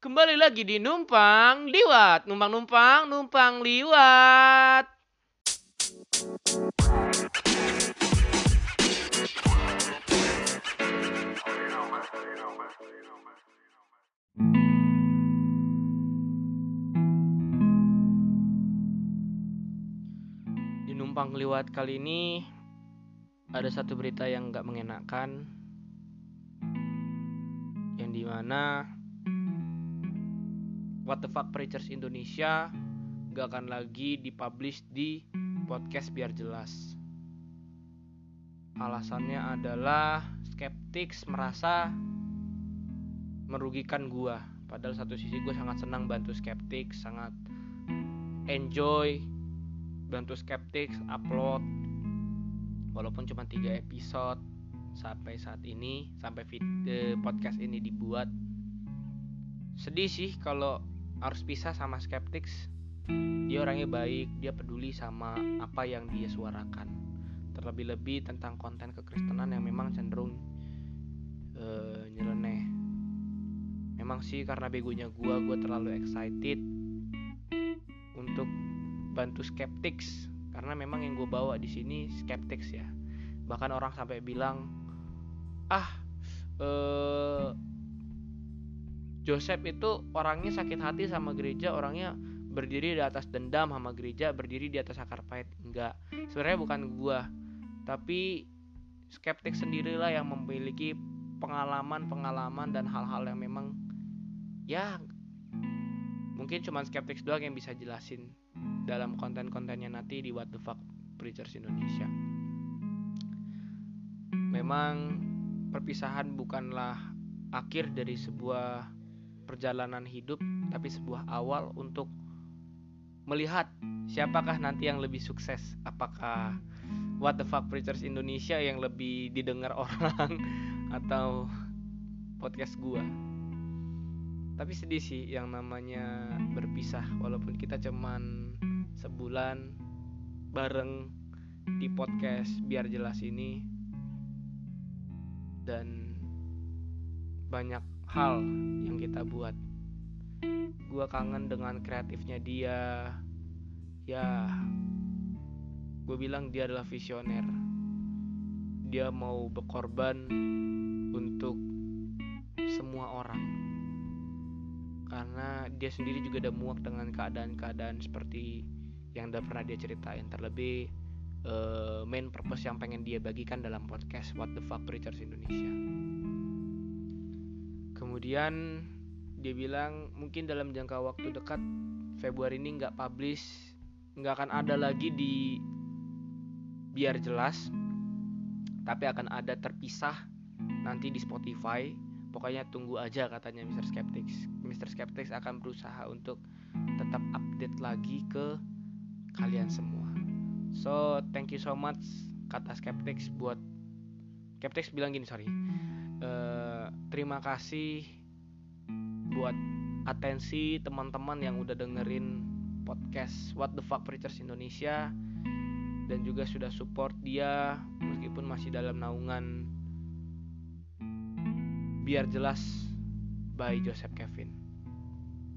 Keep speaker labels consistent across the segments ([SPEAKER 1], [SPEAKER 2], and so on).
[SPEAKER 1] Kembali lagi di Numpang Liwat. Numpang-numpang, numpang liwat. Di Numpang Liwat kali ini ada satu berita yang nggak mengenakan yang di mana What the fuck Preachers Indonesia gak akan lagi dipublish di podcast biar jelas. Alasannya adalah Skeptics merasa merugikan gua. Padahal satu sisi gue sangat senang bantu Skeptics, sangat enjoy bantu Skeptics upload walaupun cuma tiga episode sampai saat ini sampai vid, eh, podcast ini dibuat sedih sih kalau harus pisah sama Skeptics. Dia orangnya baik dia peduli sama apa yang dia suarakan. Terlebih-lebih tentang konten kekristenan yang memang cenderung uh, nyeleneh. Memang sih karena begonya gua gua terlalu excited untuk bantu Skeptics. Karena memang yang gue bawa di sini Skeptics ya. Bahkan orang sampai bilang ah eh Joseph itu orangnya sakit hati sama gereja orangnya berdiri di atas dendam sama gereja berdiri di atas akar pahit enggak. Sebenarnya bukan gua tapi skeptik sendirilah yang memiliki pengalaman-pengalaman dan hal-hal yang memang ya mungkin cuma skeptik doang yang bisa jelasin dalam konten-kontennya nanti di What the Fuck Preachers Indonesia. Memang perpisahan bukanlah akhir dari sebuah perjalanan hidup tapi sebuah awal untuk melihat siapakah nanti yang lebih sukses. Apakah What the Fuck Preachers Indonesia yang lebih didengar orang atau podcast gua? Tapi sedih sih yang namanya berpisah walaupun kita cuman sebulan bareng di podcast biar jelas ini. Dan banyak hal yang kita buat. Gua kangen dengan kreatifnya dia. Ya gue bilang dia adalah visioner. Dia mau berkorban untuk semua orang. Karena dia sendiri juga udah muak dengan keadaan-keadaan seperti yang udah pernah dia ceritain. Terlebih uh, main purpose yang pengen dia bagikan dalam podcast What the Fuck Preachers Indonesia kemudian dia bilang mungkin dalam jangka waktu dekat Februari ini nggak publish nggak akan ada lagi di biar jelas tapi akan ada terpisah nanti di Spotify pokoknya tunggu aja katanya Mr. Skeptics Mr. Skeptics akan berusaha untuk tetap update lagi ke kalian semua so thank you so much kata Skeptics buat Skeptics bilang gini sorry uh, terima kasih buat atensi teman-teman yang udah dengerin podcast What the Fuck Preachers Indonesia dan juga sudah support dia meskipun masih dalam naungan biar jelas by Joseph Kevin.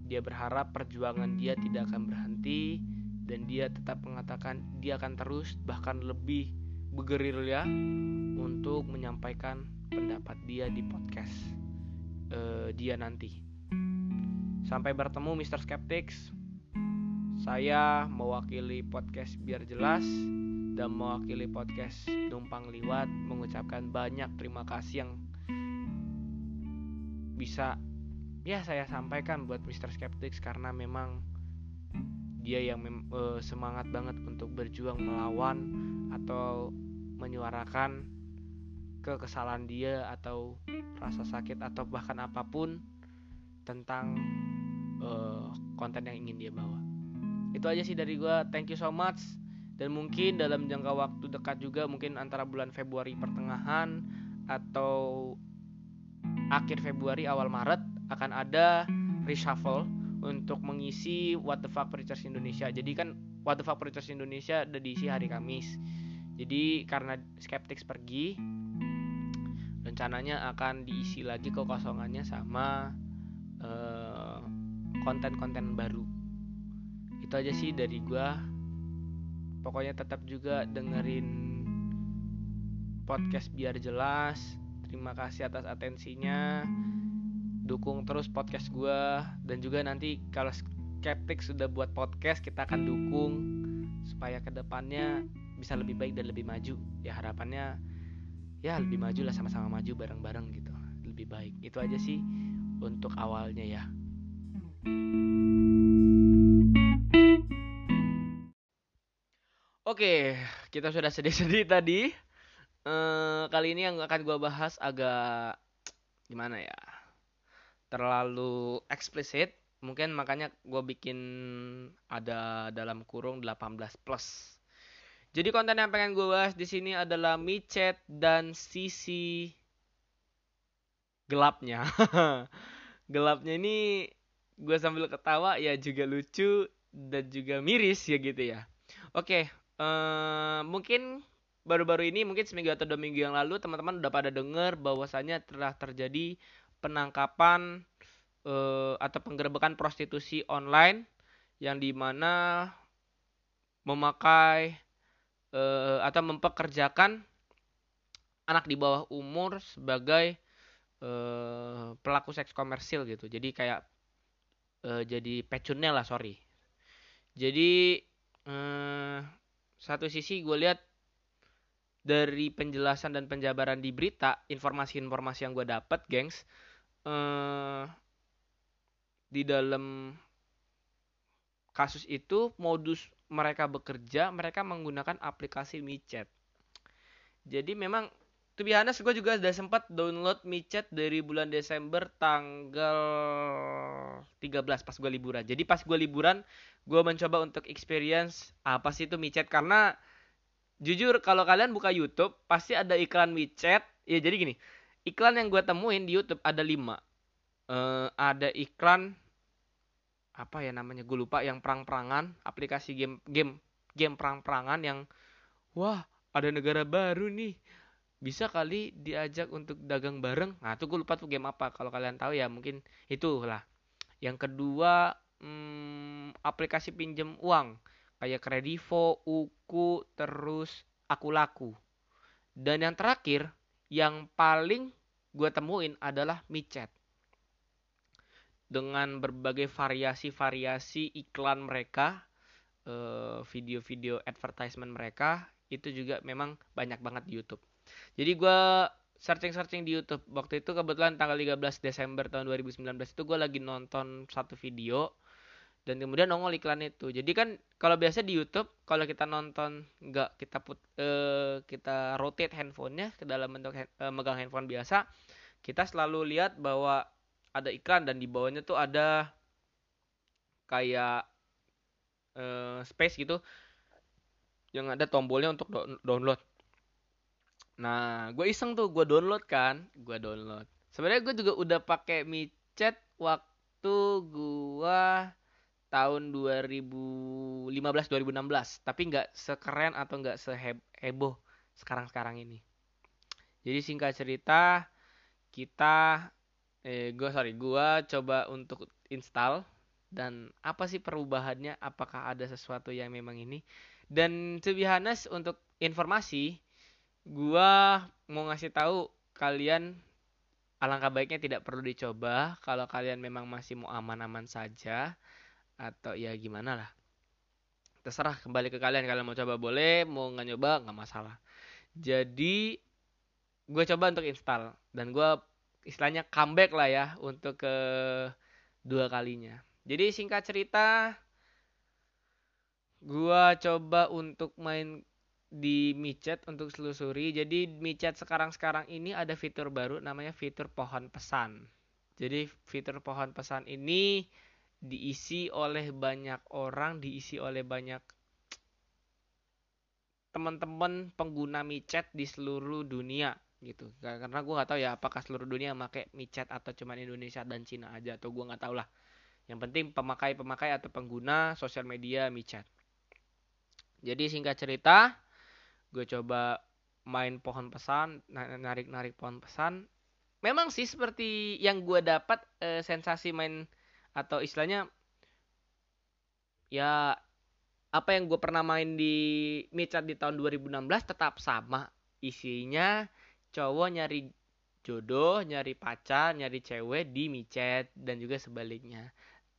[SPEAKER 1] Dia berharap perjuangan dia tidak akan berhenti dan dia tetap mengatakan dia akan terus bahkan lebih bergerilya untuk menyampaikan pendapat dia di podcast uh, dia nanti. Sampai bertemu Mr. Skeptics. Saya mewakili podcast biar jelas dan mewakili podcast Numpang Liwat mengucapkan banyak terima kasih yang bisa ya saya sampaikan buat Mr. Skeptics karena memang dia yang mem uh, semangat banget untuk berjuang melawan atau menyuarakan kekesalan dia atau rasa sakit atau bahkan apa pun tentang uh, konten yang ingin dia bawa. Itu aja sih dari gue. Thank you so much. Dan mungkin dalam jangka waktu dekat juga mungkin antara bulan Februari pertengahan atau akhir Februari awal Maret akan ada reshuffle untuk mengisi What the Fuck Preachers Indonesia. Jadi kan What the Fuck Preachers Indonesia udah diisi hari Kamis. Jadi karena Skeptics pergi, rencananya akan diisi lagi kekosongannya sama uh, konten-konten baru. Itu aja sih dari gue pokoknya tetap juga dengerin podcast biar jelas. Terima kasih atas atensinya. Dukung terus podcast gue dan juga nanti kalau Skeptik sudah buat podcast kita akan dukung supaya ke depannya bisa lebih baik dan lebih maju. Ya harapannya ya lebih maju lah sama-sama maju bareng-bareng gitu lebih baik itu aja sih untuk awalnya ya Oke, kita sudah sedih-sedih tadi. Uh, kali ini yang akan gue bahas agak gimana ya? Terlalu eksplisit. Mungkin makanya gue bikin ada dalam kurung 18 plus. Jadi konten yang pengen gue bahas di sini adalah micet dan sisi gelapnya. gelapnya ini gue sambil ketawa ya juga lucu dan juga miris ya gitu ya. Oke, uh, mungkin baru-baru ini mungkin seminggu atau dua minggu yang lalu teman-teman udah pada dengar bahwasanya telah terjadi penangkapan uh, atau penggerbekan prostitusi online yang di mana memakai uh, atau mempekerjakan anak di bawah umur sebagai uh, pelaku seks komersil gitu. Jadi kayak uh, jadi pecunnya lah sorry. Jadi uh, satu sisi gue lihat dari penjelasan dan penjabaran di berita informasi-informasi yang gue dapat gengs uh, di dalam kasus itu modus mereka bekerja mereka menggunakan aplikasi micet. Jadi memang tuh biasa gue juga sudah sempat download micet dari bulan Desember tanggal 13 pas gue liburan. Jadi pas gue liburan gue mencoba untuk experience apa sih itu micet. Karena jujur kalau kalian buka YouTube pasti ada iklan micet. Ya jadi gini iklan yang gue temuin di YouTube ada lima. Uh, ada iklan apa ya namanya gue lupa yang perang-perangan aplikasi game game game perang-perangan yang wah ada negara baru nih. Bisa kali diajak untuk dagang bareng? Nah tuh gue lupa tuh game apa. Kalau kalian tahu ya mungkin itu lah yang kedua hmm, aplikasi pinjam uang. Kayak Kredivo, Uku, terus Aku Laku. Dan yang terakhir, yang paling gue temuin adalah micet. Dengan berbagai variasi-variasi iklan mereka, eh, video-video advertisement mereka, itu juga memang banyak banget di YouTube. Jadi gue searching-searching di YouTube. Waktu itu kebetulan tanggal 13 Desember tahun 2019 itu gue lagi nonton satu video dan kemudian nongol iklan itu jadi kan kalau biasa di YouTube kalau kita nonton nggak kita put uh, kita rotate handphonenya ke dalam bentuk hand, uh, megang handphone biasa kita selalu lihat bahwa ada iklan dan di bawahnya tuh ada kayak uh, space gitu. Yang ada tombolnya untuk do download. Nah gue iseng tuh gue download kan? Gue download. Sebenarnya gue juga udah pakai micet waktu gue tahun 2015 2016 tapi nggak sekeren atau nggak seheboh sekarang sekarang ini. Jadi singkat cerita kita eh gue sorry gue coba untuk install. Dan apa sih perubahannya? Apakah ada sesuatu yang memang ini? Dan to be untuk informasi gue mau ngasih tahu kalian alangkah baiknya tidak perlu dicoba. Kalau kalian memang masih mau aman-aman saja atau ya gimana lah. Terserah kembali ke kalian. Kalian mau coba boleh mau nggak nyoba nggak masalah. Jadi gue coba untuk install. Dan gue istilahnya comeback lah ya untuk ke dua kalinya. Jadi singkat cerita gue coba untuk main di micet untuk selusuri. Jadi micet sekarang-sekarang ini ada fitur baru namanya fitur pohon pesan. Jadi fitur pohon pesan ini diisi oleh banyak orang, diisi oleh banyak teman-teman pengguna micet di seluruh dunia gitu. Karena gue nggak tahu ya apakah seluruh dunia pakai micet atau cuma Indonesia dan Cina aja atau gue nggak tahu lah. Yang penting pemakai-pemakai atau pengguna sosial media micet. Jadi singkat cerita, gue coba main pohon pesan, narik-narik pohon pesan. Memang sih seperti yang gue dapat eh, sensasi main atau istilahnya ya apa yang gue pernah main di michat di tahun 2016 tetap sama isinya cowok nyari jodoh nyari pacar nyari cewek di micet dan juga sebaliknya.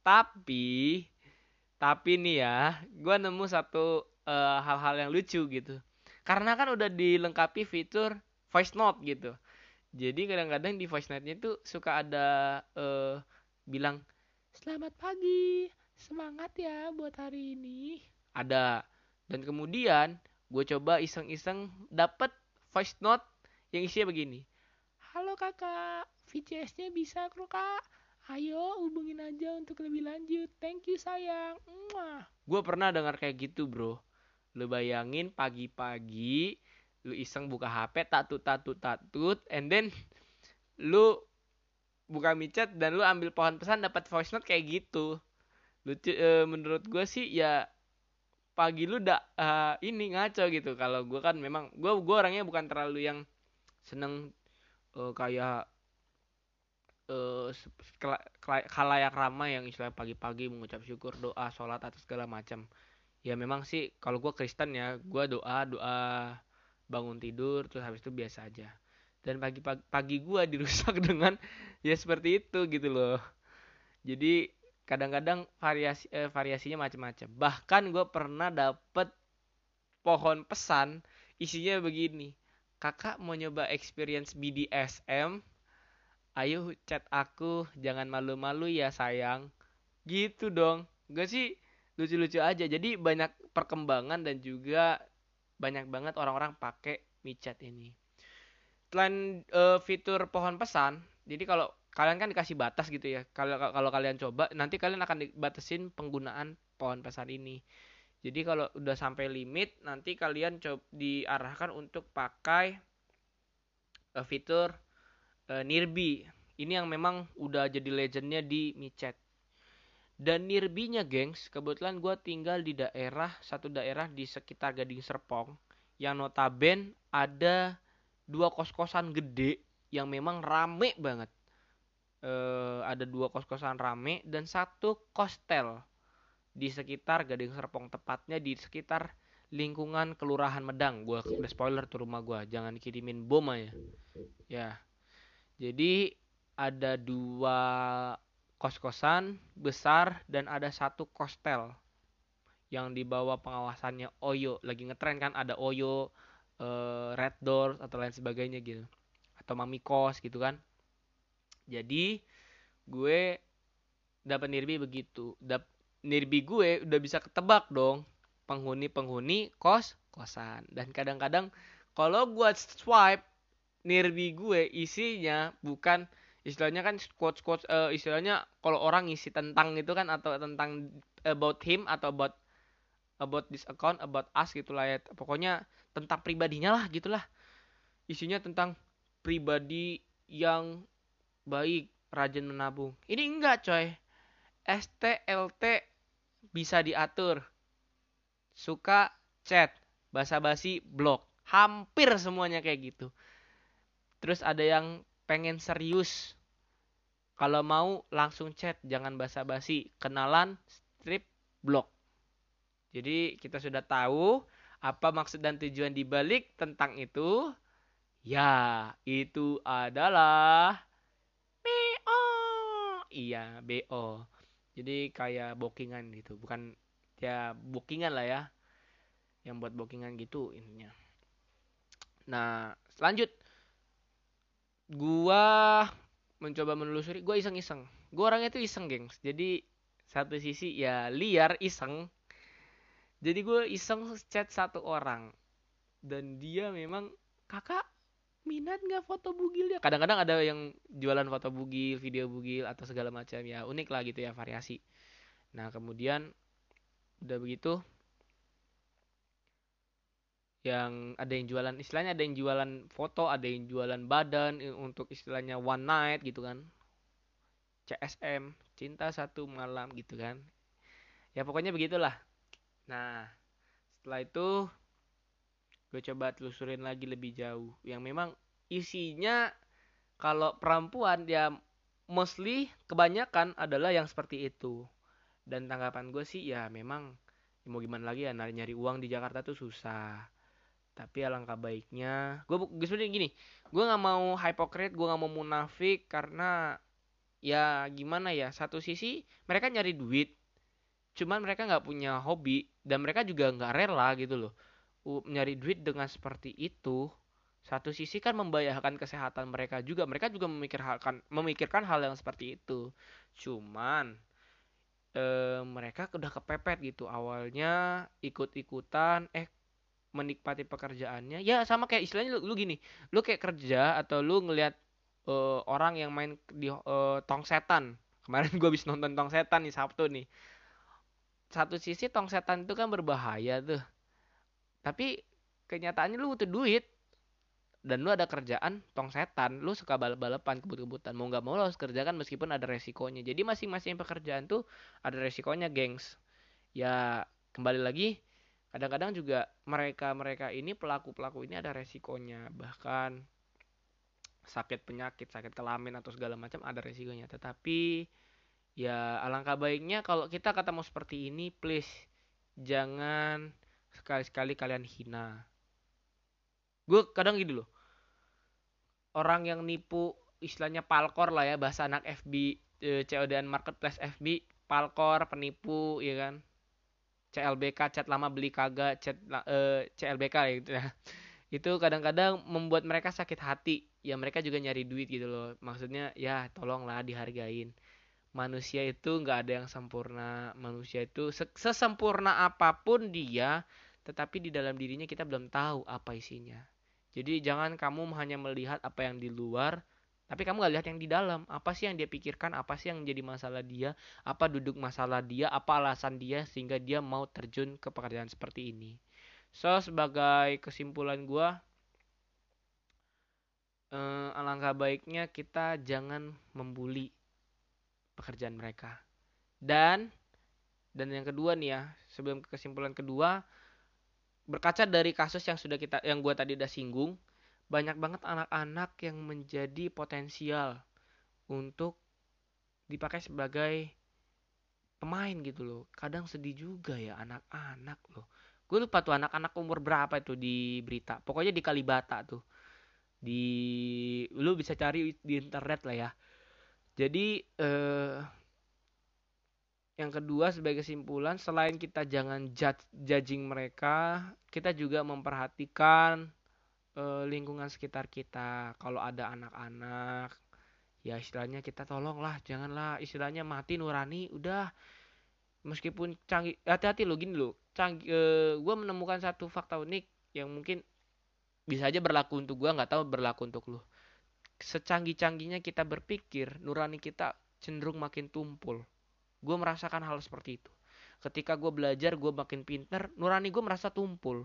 [SPEAKER 1] Tapi tapi nih ya gue nemu satu eh, hal-hal uh, yang lucu gitu. Karena kan udah dilengkapi fitur voice note gitu. Jadi kadang-kadang di voice note-nya tuh suka ada uh, bilang selamat pagi semangat ya buat hari ini. Ada. Dan kemudian gue coba iseng-iseng dapet voice note yang isinya begini. Halo kakak. VCS-nya bisa kok kak. Ayo hubungin aja untuk lebih lanjut. Thank you sayang. Gue pernah dengar kayak gitu bro. Lu bayangin pagi-pagi lu iseng buka HP tatut tatut tatut and then lu buka micet dan lu ambil pohon pesan dapat voice note kayak gitu. Lucu e, menurut gue sih ya pagi lu dak uh, ini ngaco gitu. Kalau gue kan memang gue gue orangnya bukan terlalu yang seneng uh, kayak uh, kalayak ramai yang istilah pagi-pagi mengucap syukur doa sholat atau segala macam ya memang sih kalau gue Kristen ya gue doa doa bangun tidur terus habis itu biasa aja. Dan pagi pagi, pagi gue dirusak dengan ya seperti itu gitu loh. Jadi kadang-kadang variasi eh, variasinya macam-macam bahkan gue pernah dapet pohon pesan isinya begini kakak mau nyoba experience BDSM ayo chat aku jangan malu-malu ya sayang. Gitu dong. Gue sih? Lucu-lucu aja. Jadi banyak perkembangan dan juga banyak banget orang-orang pakai michat ini. Selain uh, fitur pohon pesan jadi kalau kalian kan dikasih batas gitu ya. Kalau kalau kalian coba nanti kalian akan dibatasin penggunaan pohon pesan ini jadi kalau udah sampai limit nanti kalian coba diarahkan untuk pakai uh, fitur uh, Nirbi ini yang memang udah jadi legendnya di michat dan Nirbinya gengs kebetulan gue tinggal di daerah satu daerah di sekitar Gading Serpong yang notaben ada dua kos-kosan gede yang memang rame banget. E, ada dua kos-kosan rame dan satu kostel di sekitar Gading Serpong tepatnya di sekitar lingkungan Kelurahan Medang. Gue udah spoiler tuh rumah gue jangan kirimin bom aja. Ya. Jadi ada dua kos-kosan besar dan ada satu kostel yang di bawah pengawasannya Oyo. Lagi ngetren kan ada Oyo uh, Red Doors atau lain sebagainya gitu. Atau Mami Kos gitu kan. Jadi gue dapat nirbi begitu. Dap nirbi gue udah bisa ketebak dong. Penghuni-penghuni kos kosan. Dan kadang-kadang kalau gue swipe nirbi gue isinya bukan istilahnya kan quotes quotes uh, istilahnya kalau orang ngisi tentang itu kan atau tentang about him atau about about this account about us gitulah ya. Pokoknya tentang pribadinya lah gitulah isinya tentang pribadi yang baik rajin menabung. Ini enggak coy. STLT bisa diatur. Suka chat basa-basi blog. Hampir semuanya kayak gitu. Terus ada yang pengen serius. Kalau mau langsung chat jangan basa-basi. Kenalan strip blog. Jadi kita sudah tahu apa maksud dan tujuan dibalik tentang itu. Ya itu adalah BO iya BO jadi kayak bookingan gitu bukan ya bookingan lah ya yang buat bookingan gitu intinya. Nah selanjut gua mencoba menelusuri gua iseng-iseng. Gua orangnya tuh iseng gengs. Jadi satu sisi ya liar iseng. Jadi gue iseng chat satu orang. Dan dia memang kakak minat nggak foto bugil ya? Kadang-kadang ada yang jualan foto bugil video bugil atau segala macam. Ya unik lah gitu ya variasi. Nah kemudian udah begitu yang ada yang jualan istilahnya ada yang jualan foto ada yang jualan badan untuk istilahnya one night gitu kan. CSM cinta satu malam gitu kan. Ya pokoknya begitulah. Nah setelah itu gue coba telusurin lagi lebih jauh. Yang memang isinya kalau perempuan ya mostly kebanyakan adalah yang seperti itu. Dan tanggapan gue sih ya memang ya mau gimana lagi ya nyari nyari uang di Jakarta tuh susah. Tapi alangkah baiknya gue gue sebenarnya gini gue nggak mau hypocrite gue nggak mau munafik karena ya gimana ya satu sisi mereka nyari duit cuman mereka nggak punya hobi dan mereka juga nggak rela gitu loh nyari duit dengan seperti itu satu sisi kan membahayakan kesehatan mereka juga. Mereka juga memikirkan memikirkan hal yang seperti itu. Cuman e, mereka udah kepepet gitu. Awalnya ikut-ikutan eh menikmati pekerjaannya. Ya sama kayak istilahnya lu, lu gini lu kayak kerja atau lu ngelihat uh, orang yang main di uh, tong setan. Kemarin gue habis nonton tong setan nih sabtu nih. Satu sisi tong setan itu kan berbahaya tuh tapi kenyataannya lu butuh duit. Dan lu ada kerjaan tong setan. Lu suka balap-balapan kebut-kebutan. Mau nggak mau lo harus kerjakan meskipun ada resikonya. Jadi masing-masing pekerjaan tuh ada resikonya gengs. Ya kembali lagi kadang-kadang juga mereka mereka ini pelaku pelaku ini ada resikonya. Bahkan sakit penyakit sakit kelamin atau segala macam ada resikonya. Tetapi ya alangkah baiknya kalau kita ketemu seperti ini please jangan sekali-sekali kalian hina. Gue kadang gitu loh. Orang yang nipu istilahnya palkor lah ya bahasa anak FB e, COD marketplace FB palkor penipu ya kan? CLBK chat lama beli kagak chat e, CLBK gitu ya. Itu kadang-kadang membuat mereka sakit hati. Ya mereka juga nyari duit gitu loh. Maksudnya ya tolonglah dihargain manusia itu nggak ada yang sempurna. Manusia itu sesempurna apa pun dia tetapi di dalam dirinya kita belum tahu apa isinya. Jadi jangan kamu hanya melihat apa yang di luar, tapi kamu gak lihat yang di dalam. Apa sih yang dia pikirkan, apa sih yang jadi masalah dia, apa duduk masalah dia, apa alasan dia sehingga dia mau terjun ke pekerjaan seperti ini. So sebagai kesimpulan gue, eh, alangkah baiknya kita jangan membuli pekerjaan mereka. Dan dan yang kedua nih ya, sebelum kesimpulan kedua, berkaca dari kasus yang sudah kita yang gue tadi udah singgung banyak banget anak-anak yang menjadi potensial untuk dipakai sebagai pemain gitu loh. Kadang sedih juga ya anak-anak loh. Gue lupa tuh anak-anak umur berapa itu di berita. Pokoknya di Kalibata tuh. Di lu bisa cari di internet lah ya jadi eh, yang kedua sebagai kesimpulan selain kita jangan judge, judging mereka kita juga memperhatikan uh, lingkungan sekitar kita. Kalau ada anak-anak ya istilahnya kita tolonglah janganlah istilahnya mati nurani udah. Meskipun canggih hati-hati lo gini lo canggih uh, eh, gue menemukan satu fakta unik yang mungkin bisa aja berlaku untuk gue nggak tahu berlaku untuk lo secanggih-canggihnya kita berpikir nurani kita cenderung makin tumpul. Gue merasakan hal seperti itu. Ketika gue belajar gue makin pinter nurani gue merasa tumpul.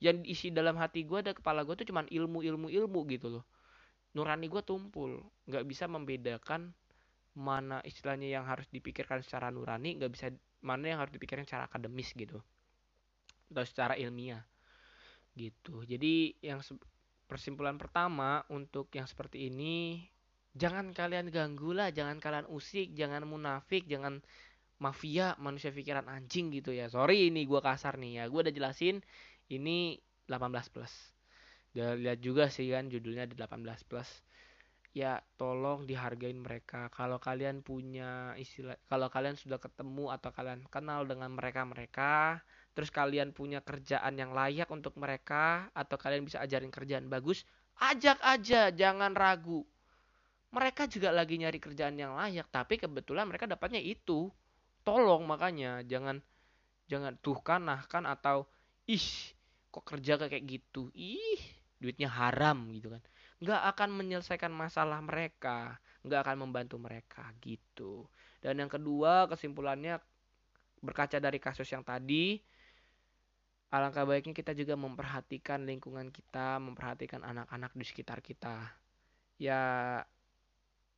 [SPEAKER 1] Yang isi dalam hati gue ada kepala gue tuh cuman ilmu ilmu ilmu gitu loh. Nurani gue tumpul. Nggak bisa membedakan mana istilahnya yang harus dipikirkan secara nurani nggak bisa mana yang harus dipikirkan secara akademis gitu. Atau secara ilmiah gitu. Jadi yang persimpulan pertama untuk yang seperti ini jangan kalian ganggu lah jangan kalian usik jangan munafik jangan mafia manusia pikiran anjing gitu ya. Sorry ini gue kasar nih ya. Gue udah jelasin ini 18 plus. Udah lihat juga sih kan judulnya di 18 plus. Ya tolong dihargain mereka. Kalau kalian punya istilah kalau kalian sudah ketemu atau kalian kenal dengan mereka mereka terus kalian punya kerjaan yang layak untuk mereka atau kalian bisa ajarin kerjaan bagus ajak aja jangan ragu. Mereka juga lagi nyari kerjaan yang layak tapi kebetulan mereka dapatnya itu. Tolong makanya jangan jangan tuh kan nah kan atau ih kok kerja kayak gitu? Ih duitnya haram gitu kan. Nggak akan menyelesaikan masalah mereka nggak akan membantu mereka gitu. Dan yang kedua kesimpulannya berkaca dari kasus yang tadi alangkah baiknya kita juga memperhatikan lingkungan kita memperhatikan anak-anak di sekitar kita. Ya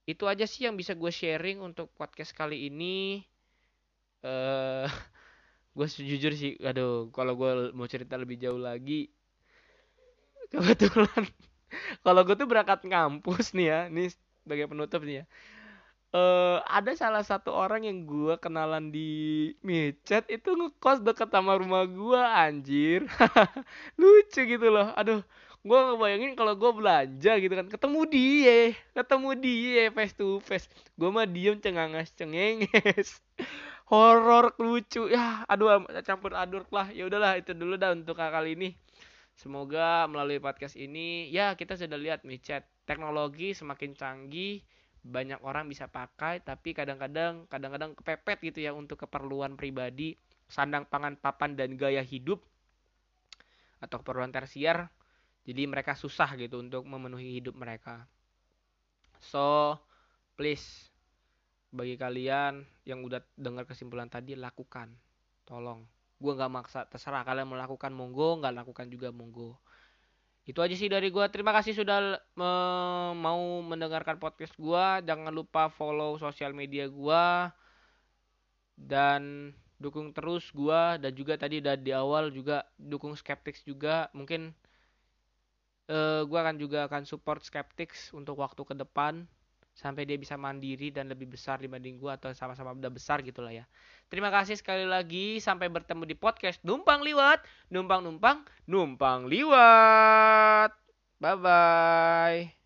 [SPEAKER 1] itu aja sih yang bisa gue sharing untuk podcast kali ini. Eh gue jujur sih aduh kalau gue mau cerita lebih jauh lagi kebetulan kalau gue tuh berangkat ngampus nih ya nih sebagai penutup nih ya uh, ada salah satu orang yang gue kenalan di micet itu ngekos deket sama rumah gue anjir. Lucu gitu loh. Aduh gue ngebayangin kalau gue belanja gitu kan. Ketemu dia ketemu dia face to face. Gue mah diem cengangas cengenges. Horor lucu. Ya aduh campur aduk lah. Ya udahlah itu dulu dah untuk kali ini. Semoga melalui podcast ini ya kita sudah lihat micet. Teknologi semakin canggih banyak orang bisa pakai tapi kadang-kadang kadang-kadang kepepet gitu ya untuk keperluan pribadi sandang pangan papan dan gaya hidup atau keperluan tersier jadi mereka susah gitu untuk memenuhi hidup mereka. So please bagi kalian yang udah dengar kesimpulan tadi lakukan. Tolong. Gue nggak maksa terserah kalian melakukan monggo. Nggak lakukan juga monggo itu aja sih dari gue terima kasih sudah me mau mendengarkan podcast gue jangan lupa follow sosial media gue dan dukung terus gue dan juga tadi dari di awal juga dukung skeptics juga. Mungkin uh, gue akan juga akan support Skeptics untuk waktu ke depan sampai dia bisa mandiri dan lebih besar dibanding gue atau sama-sama udah besar gitu lah ya. Terima kasih sekali lagi sampai bertemu di podcast Numpang Liwat, Numpang Numpang, Numpang Liwat. Bye bye.